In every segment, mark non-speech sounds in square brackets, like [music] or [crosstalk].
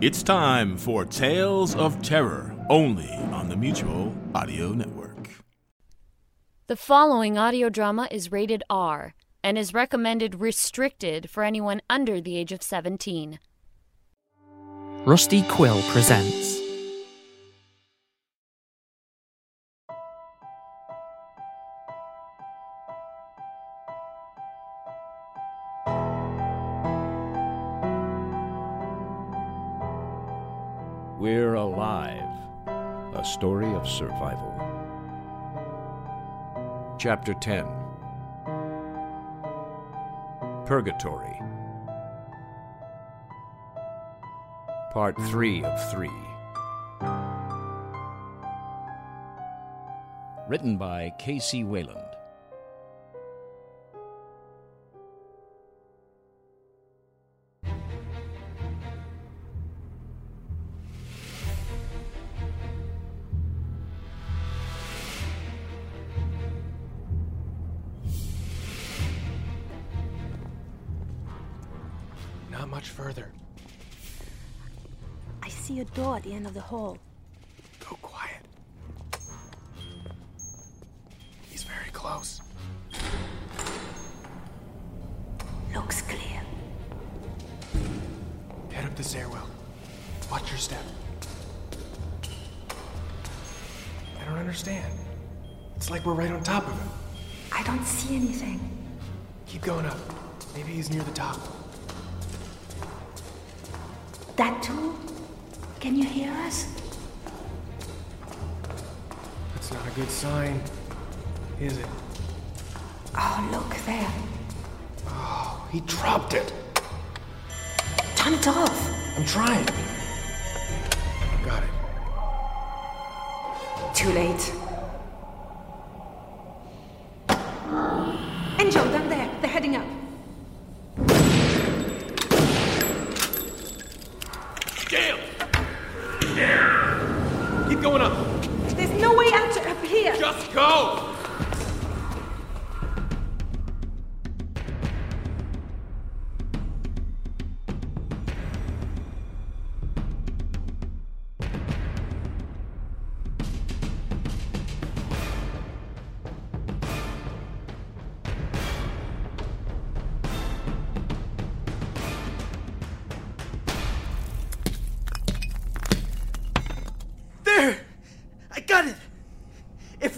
It's time for Tales of Terror, only on the Mutual Audio Network. The following audio drama is rated R and is recommended restricted for anyone under the age of 17. Rusty Quill presents Story of Survival. Chapter 10 Purgatory. Part 3 of 3. Written by K.C. Wayland. Door at the end of the hall. Go quiet. He's very close. Looks clear. Head up the stairwell. Watch your step. I don't understand. It's like we're right on top of him. I don't see anything. Keep going up. Maybe he's near the top. Datu? Can you hear us? That's not a good sign, is it? Oh, look there. Oh, he dropped it. Turn it off. I'm trying. Got it. Too late.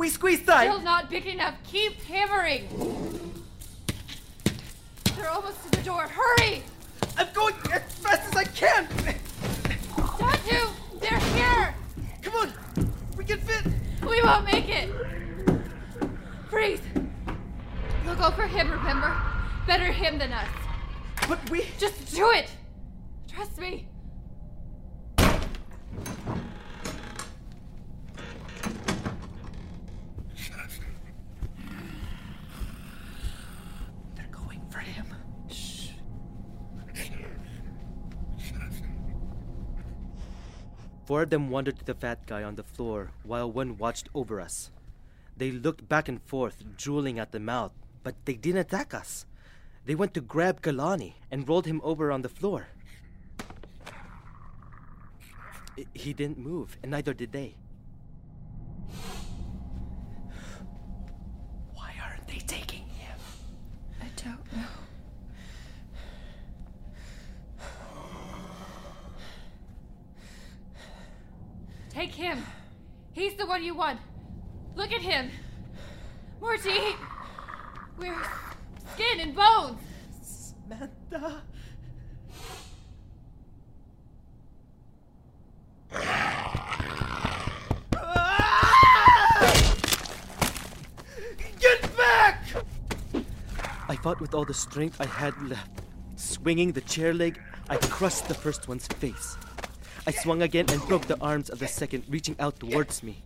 We squeeze tight. Still not big enough. Keep hammering. They're almost to the door. Hurry! I'm going as fast as I can! Datu! They're here! Come on! We can fit! We won't make it! Freeze! You'll go for him, remember? Better him than us. But we. Just do it! Trust me. They're going for him. Shh. Four of them wandered to the fat guy on the floor while one watched over us. They looked back and forth, drooling at the mouth, but they didn't attack us. They went to grab Kalani and rolled him over on the floor. He didn't move, and neither did they. Why aren't they taking him? I don't know. Take him. He's the one you want. Look at him. Morty! We're skin and bones. Samantha. Get back! I fought with all the strength I had left. Swinging the chair leg, I crushed the first one's face. I swung again and broke the arms of the second, reaching out towards me.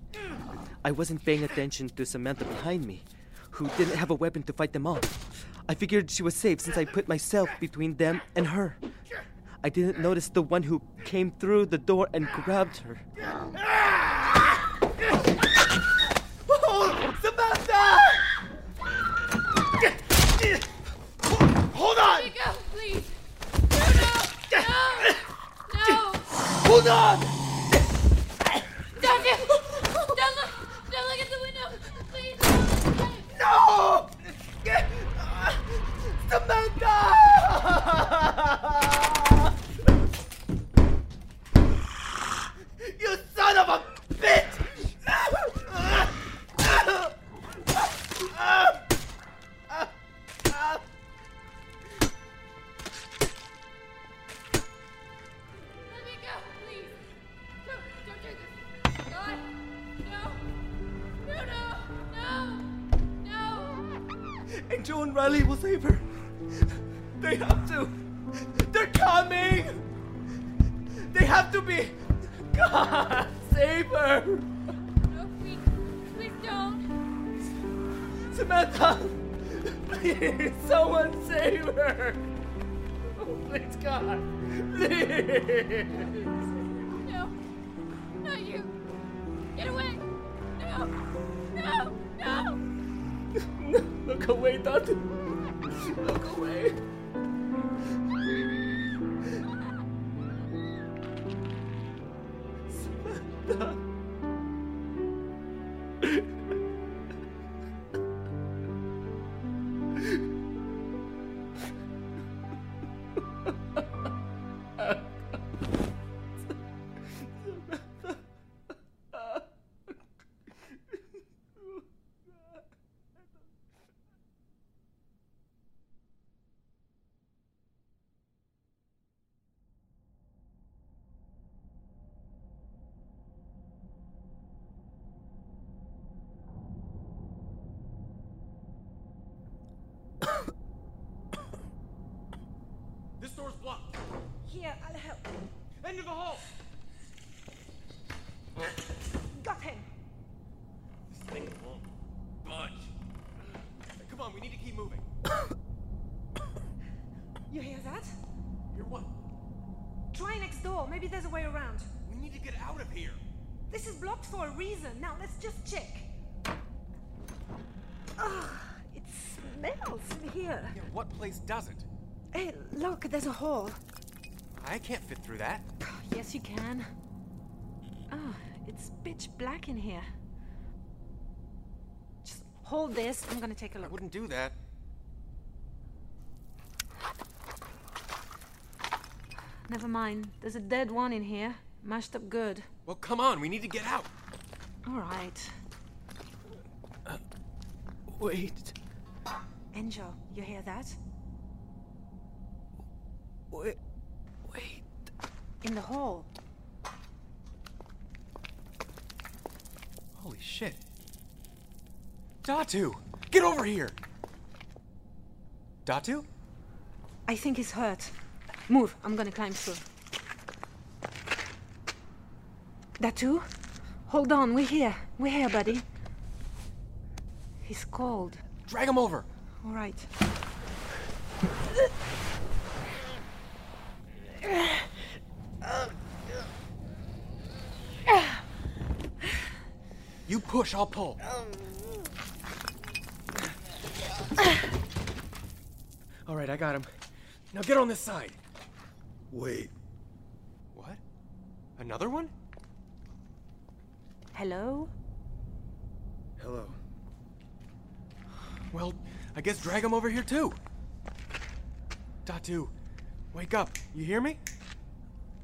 I wasn't paying attention to Samantha behind me, who didn't have a weapon to fight them off. I figured she was safe since I put myself between them and her. I didn't notice the one who came through the door and grabbed her. Oh, Samantha! Hold on! Let me Joe and Riley will save her. They have to. They're coming! They have to be. God, save her! No, please! Please don't! Samantha! Please, someone save her! Oh, please, God! Please! Dad. Look away. Samantha. Here, I'll help. End of the hall. Got him. This thing won't budge. Come on, we need to keep moving. You hear that? Hear what? Try next door. Maybe there's a way around. We need to get out of here. This is blocked for a reason. Now let's just check. Ugh, it smells in here. Yeah, what place doesn't? Hey, look, there's a hole. I can't fit through that. Yes, you can. Oh, it's pitch black in here. Just hold this. I'm gonna take a look. I wouldn't do that. Never mind. There's a dead one in here. Mashed up good. Well, come on, we need to get out. All right. Wait. Angel, you hear that? Wait. Wait. In the hall. Holy shit. Datu! Get over here! Datu? I think he's hurt. Move. I'm gonna climb through. Datu? Hold on. We're here. We're here, buddy. He's cold. Drag him over! All right. You push, I'll pull. [sighs] All right, I got him. Now get on this side. Wait, What? Another one? Hello? hello. Well, I guess drag him over here too. Datu, wake up. You hear me?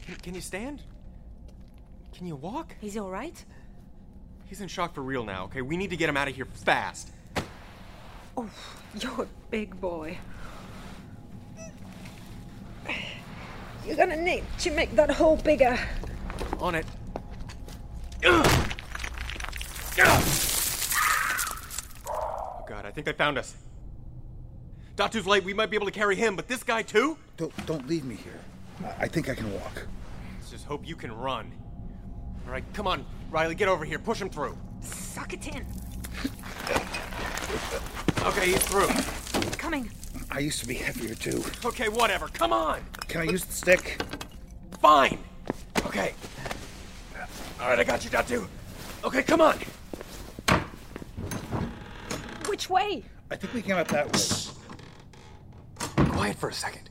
Can, can you stand? Can you walk? He's all right? He's in shock for real now, okay? We need to get him out of here fast. Oh, you're a big boy. You're gonna need to make that hole bigger. On it. Oh god, I think they found us. Datu's late, we might be able to carry him, but this guy too? Don't don't leave me here. I, I think I can walk. Let's just hope you can run. Alright, come on, Riley, get over here. Push him through. Suck it in. Okay, he's through. Coming. I used to be heavier too. Okay, whatever. Come on. Can I use the stick? Fine. Okay. Alright, I got you, Datu. Okay, come on. Which way? I think we came up that way. Quiet for a second.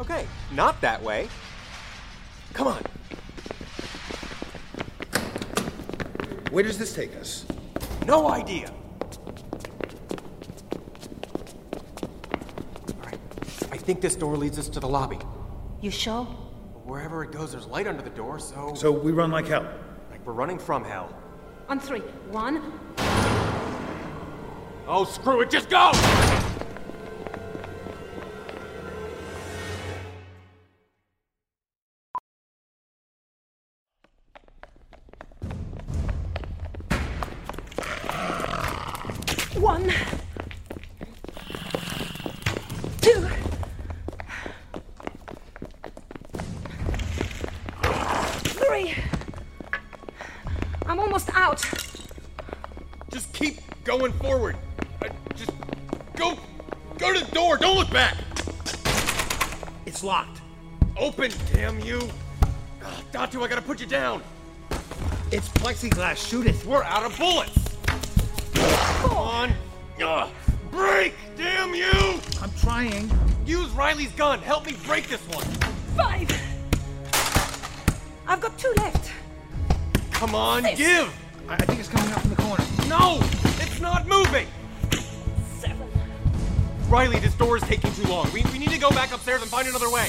Okay, not that way. Come on. Where does this take us? No idea. Alright, I think this door leads us to the lobby. You sure? Wherever it goes, there's light under the door, so. So we run like hell. Like we're running from hell. On three. One. Oh, screw it, just go! Uh, just go. Go to the door. Don't look back. It's locked. Open, damn you. Uh, Datu, I gotta put you down. It's plexiglass. Shoot it. We're out of bullets. Come on. Ugh. Break, damn you. I'm trying. Use Riley's gun. Help me break this one. Five. I've got two left. Come on, Six. give. I, I think it's coming up from the corner. No, it's not moving. Seven. Riley, this door is taking too long. We, we need to go back upstairs and find another way.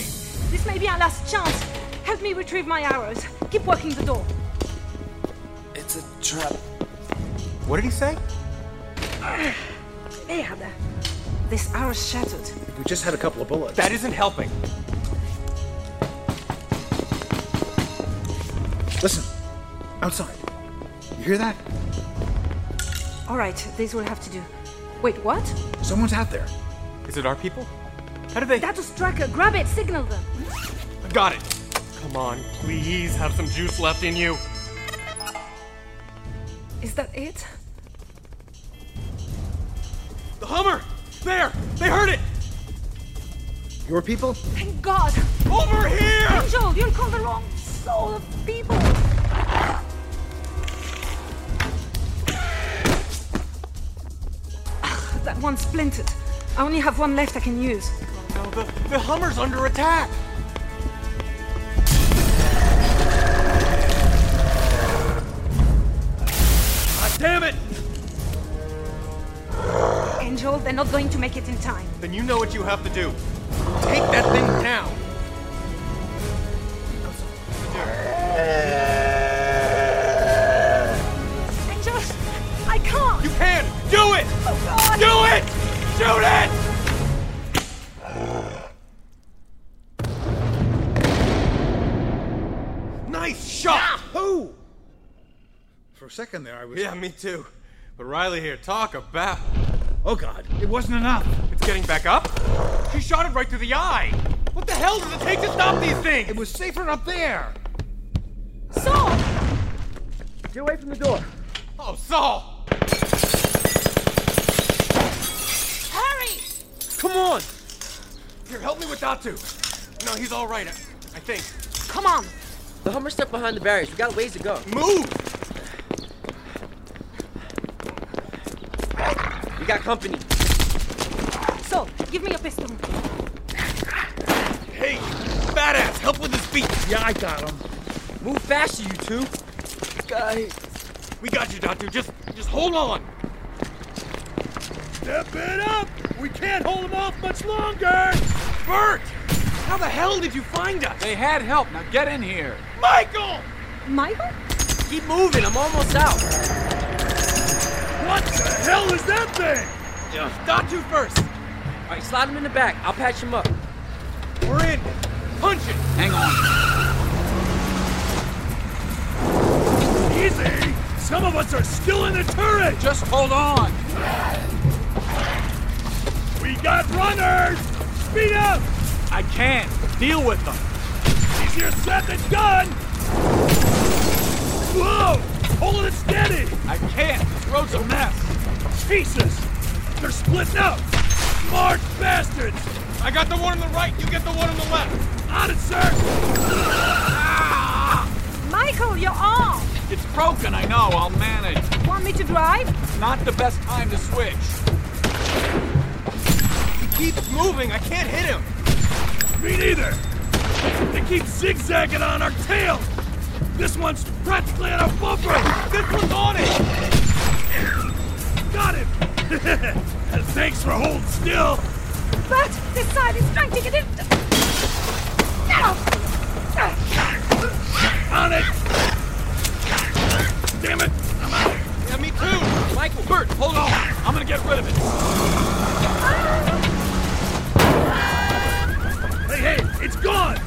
This may be our last chance. Help me retrieve my arrows. Keep working the door. It's a trap. What did he say? Merde. This arrow's shattered. We just had a couple of bullets. That isn't helping. Listen. Outside. You hear that? All right, this will have to do. Wait, what? Someone's out there. Is it our people? How do they? That was Striker. Grab it. Signal them. I got it. Come on, please have some juice left in you. Is that it? The Hummer! There! They heard it! Your people? Thank God. Over here! Angel, you'll call the wrong soul of people. Ah, that one splintered. I only have one left I can use. No, the, the Hummer's under attack! God damn it! Angel, they're not going to make it in time. Then you know what you have to do. Take that thing down! Angel, I can't. You can! Do it! Oh God! Do it! Shoot it! Nice shot! Who? For a second there, I was. Yeah, me too. But Riley here, talk about. Oh God! It wasn't enough. It's getting back up? She shot it right through the eye! What the hell does it take to stop these things? It was safer up there. Saul! Get away from the door. Oh, Saul! Hurry! Come on! Here, help me with Datu. No, he's all right, I, I think. Come on. The Hummer's stuck behind the barriers. We got a ways to go. Move! We got company. So, give me your pistol. Hey, badass, help with his feet! Yeah, I got him. Move faster, you two. Guys. We got you, Doctor. Just, just hold on. Step it up. We can't hold him off much longer. Bert! How the hell did you find us? They had help. Now get in here. Michael! Michael? Keep moving. I'm almost out. What the hell is that thing? Yeah, you first. All right, slide him in the back. I'll patch him up. We're in. Punch it. Hang on. Easy. Some of us are still in the turret. Just hold on. We got runners. Speed up. I can't. Deal with them. Easier said than done. Whoa! Hold it steady. I can't. This road's a mess. Jesus! They're splitting up. Smart bastards. I got the one on the right, you get the one on the left. On it, sir. Ah! Michael, your arm! It's broken, I know. I'll manage. Want me to drive? Not the best time to switch. He keeps moving, I can't hit him. Me neither. They keep zigzagging on our tail. This one's practically on a bumper. This one's on it. Got him. [laughs] Thanks for holding still. Bert, this side is trying to get in. No! On it. Damn it. I'm out. Yeah, me too. Michael, Bert, hold on. I'm gonna get rid of it. Gone.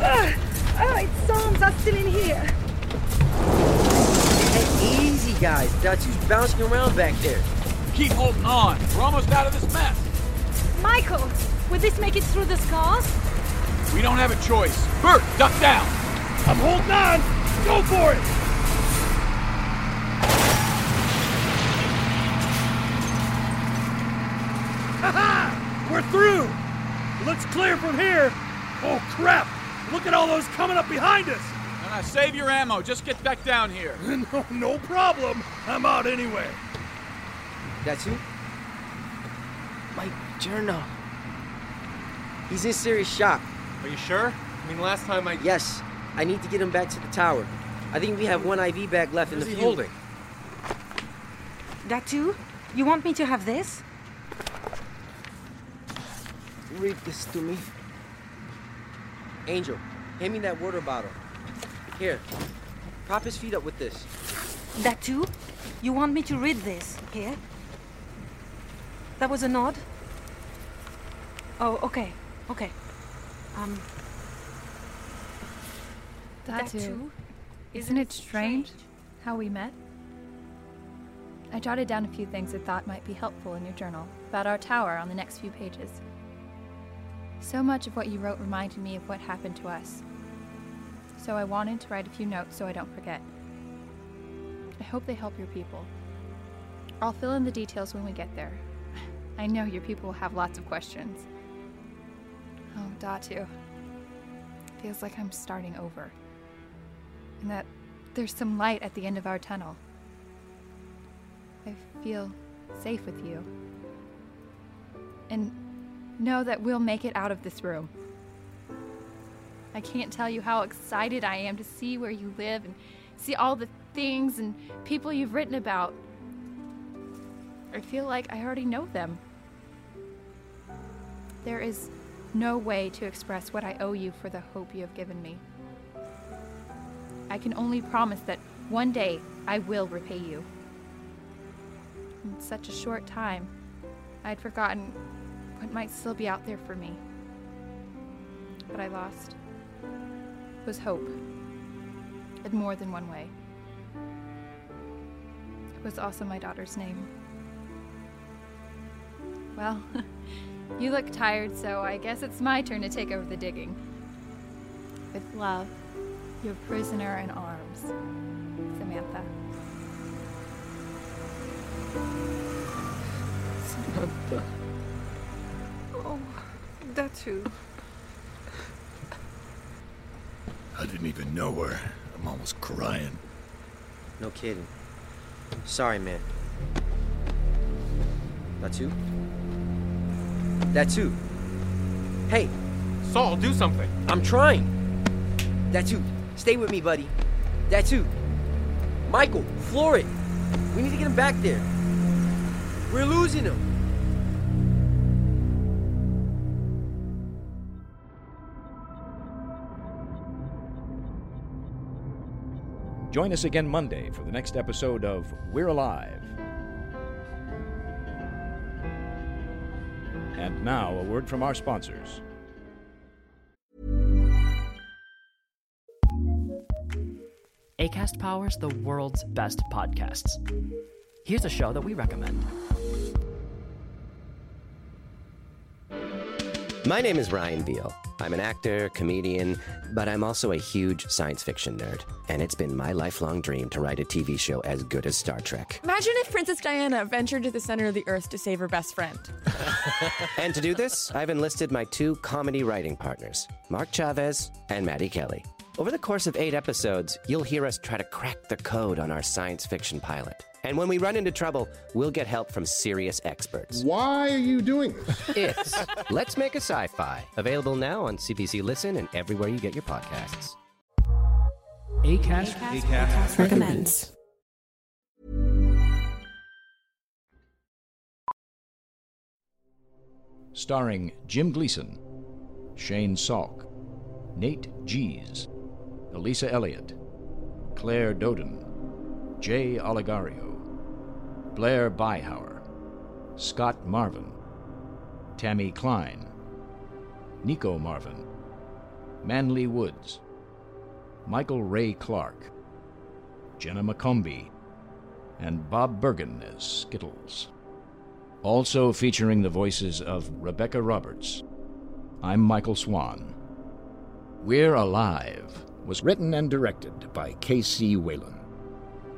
Uh, oh, its arms are still in here. Hey, easy, guys. Dutchy's bouncing around back there. Keep holding on. We're almost out of this mess. Michael, will this make it through the scars? We don't have a choice. Bert, duck down. I'm holding on. Go for it. Ha We're through. Looks clear from here. Oh crap! Look at all those coming up behind us. No, no, save your ammo. Just get back down here. [laughs] no, no problem. I'm out anyway. That's you? My journal. He's in serious shock. Are you sure? I mean, last time I. Yes, I need to get him back to the tower. I think we have one IV bag left in the Where's he fuel. holding? Datu? You want me to have this? Read this to me. Angel, hand me that water bottle. Here, prop his feet up with this. Datu? You want me to read this? Here? That was a nod? Oh, okay. Okay. Um. That, That too. too? Isn't it strange how we met? I jotted down a few things I thought might be helpful in your journal about our tower on the next few pages. So much of what you wrote reminded me of what happened to us. So I wanted to write a few notes so I don't forget. I hope they help your people. I'll fill in the details when we get there. I know your people will have lots of questions. Oh, Datu. Feels like I'm starting over. And that there's some light at the end of our tunnel. I feel safe with you. And know that we'll make it out of this room. I can't tell you how excited I am to see where you live and see all the things and people you've written about. I feel like I already know them. There is no way to express what I owe you for the hope you have given me. I can only promise that one day I will repay you. In such a short time, I'd forgotten what might still be out there for me. But I lost was hope. In more than one way. It was also my daughter's name. Well, [laughs] you look tired, so I guess it's my turn to take over the digging. With love, your prisoner in arms, Samantha. Samantha. That too. I didn't even know her. I'm almost crying. No kidding. Sorry, man. That's you? That's you. Hey, Saul, do something. I'm trying. That's you. Stay with me, buddy. That's you. Michael, floor it. We need to get him back there. We're losing him. Join us again Monday for the next episode of We're Alive. And now, a word from our sponsors. ACAST powers the world's best podcasts. Here's a show that we recommend. My name is Ryan Beil. I'm an actor, comedian, but I'm also a huge science fiction nerd. And it's been my lifelong dream to write a TV show as good as Star Trek. Imagine if Princess Diana ventured to the center of the earth to save her best friend. [laughs] And to do this, I've enlisted my two comedy writing partners, Mark Chavez and Maddie Kelly. Over the course of eight episodes, you'll hear us try to crack the code on our science fiction pilot. And when we run into trouble, we'll get help from serious experts. Why are you doing this? It's Let's Make a Sci Fi. Available now on CBC Listen and everywhere you get your podcasts. ACAST, ACAST, recommends. Starring Jim Gleason, Shane Salk, Nate Gies, Elisa Elliott, Claire Doden, Jay Oligario, Blair Byhauer, Scott Marvin, Tammy Klein, Nico Marvin, Manly Woods, Michael Ray Clark, Jenna McCombie, and Bob Bergen as Skittles. Also featuring the voices of Rebecca Roberts. I'm Michael Swan. We're Alive was written and directed by K.C. Wayland.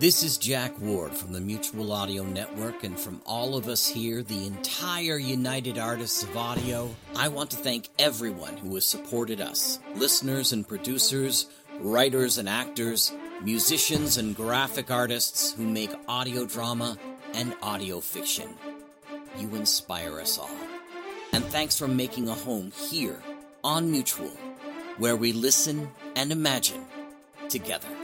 This is Jack Ward from the Mutual Audio Network, and from all of us here, the entire United Artists of Audio, I want to thank everyone who has supported us listeners and producers, writers and actors, musicians and graphic artists who make audio drama and audio fiction. You inspire us all. And thanks for making a home here on Mutual, where we listen and imagine together.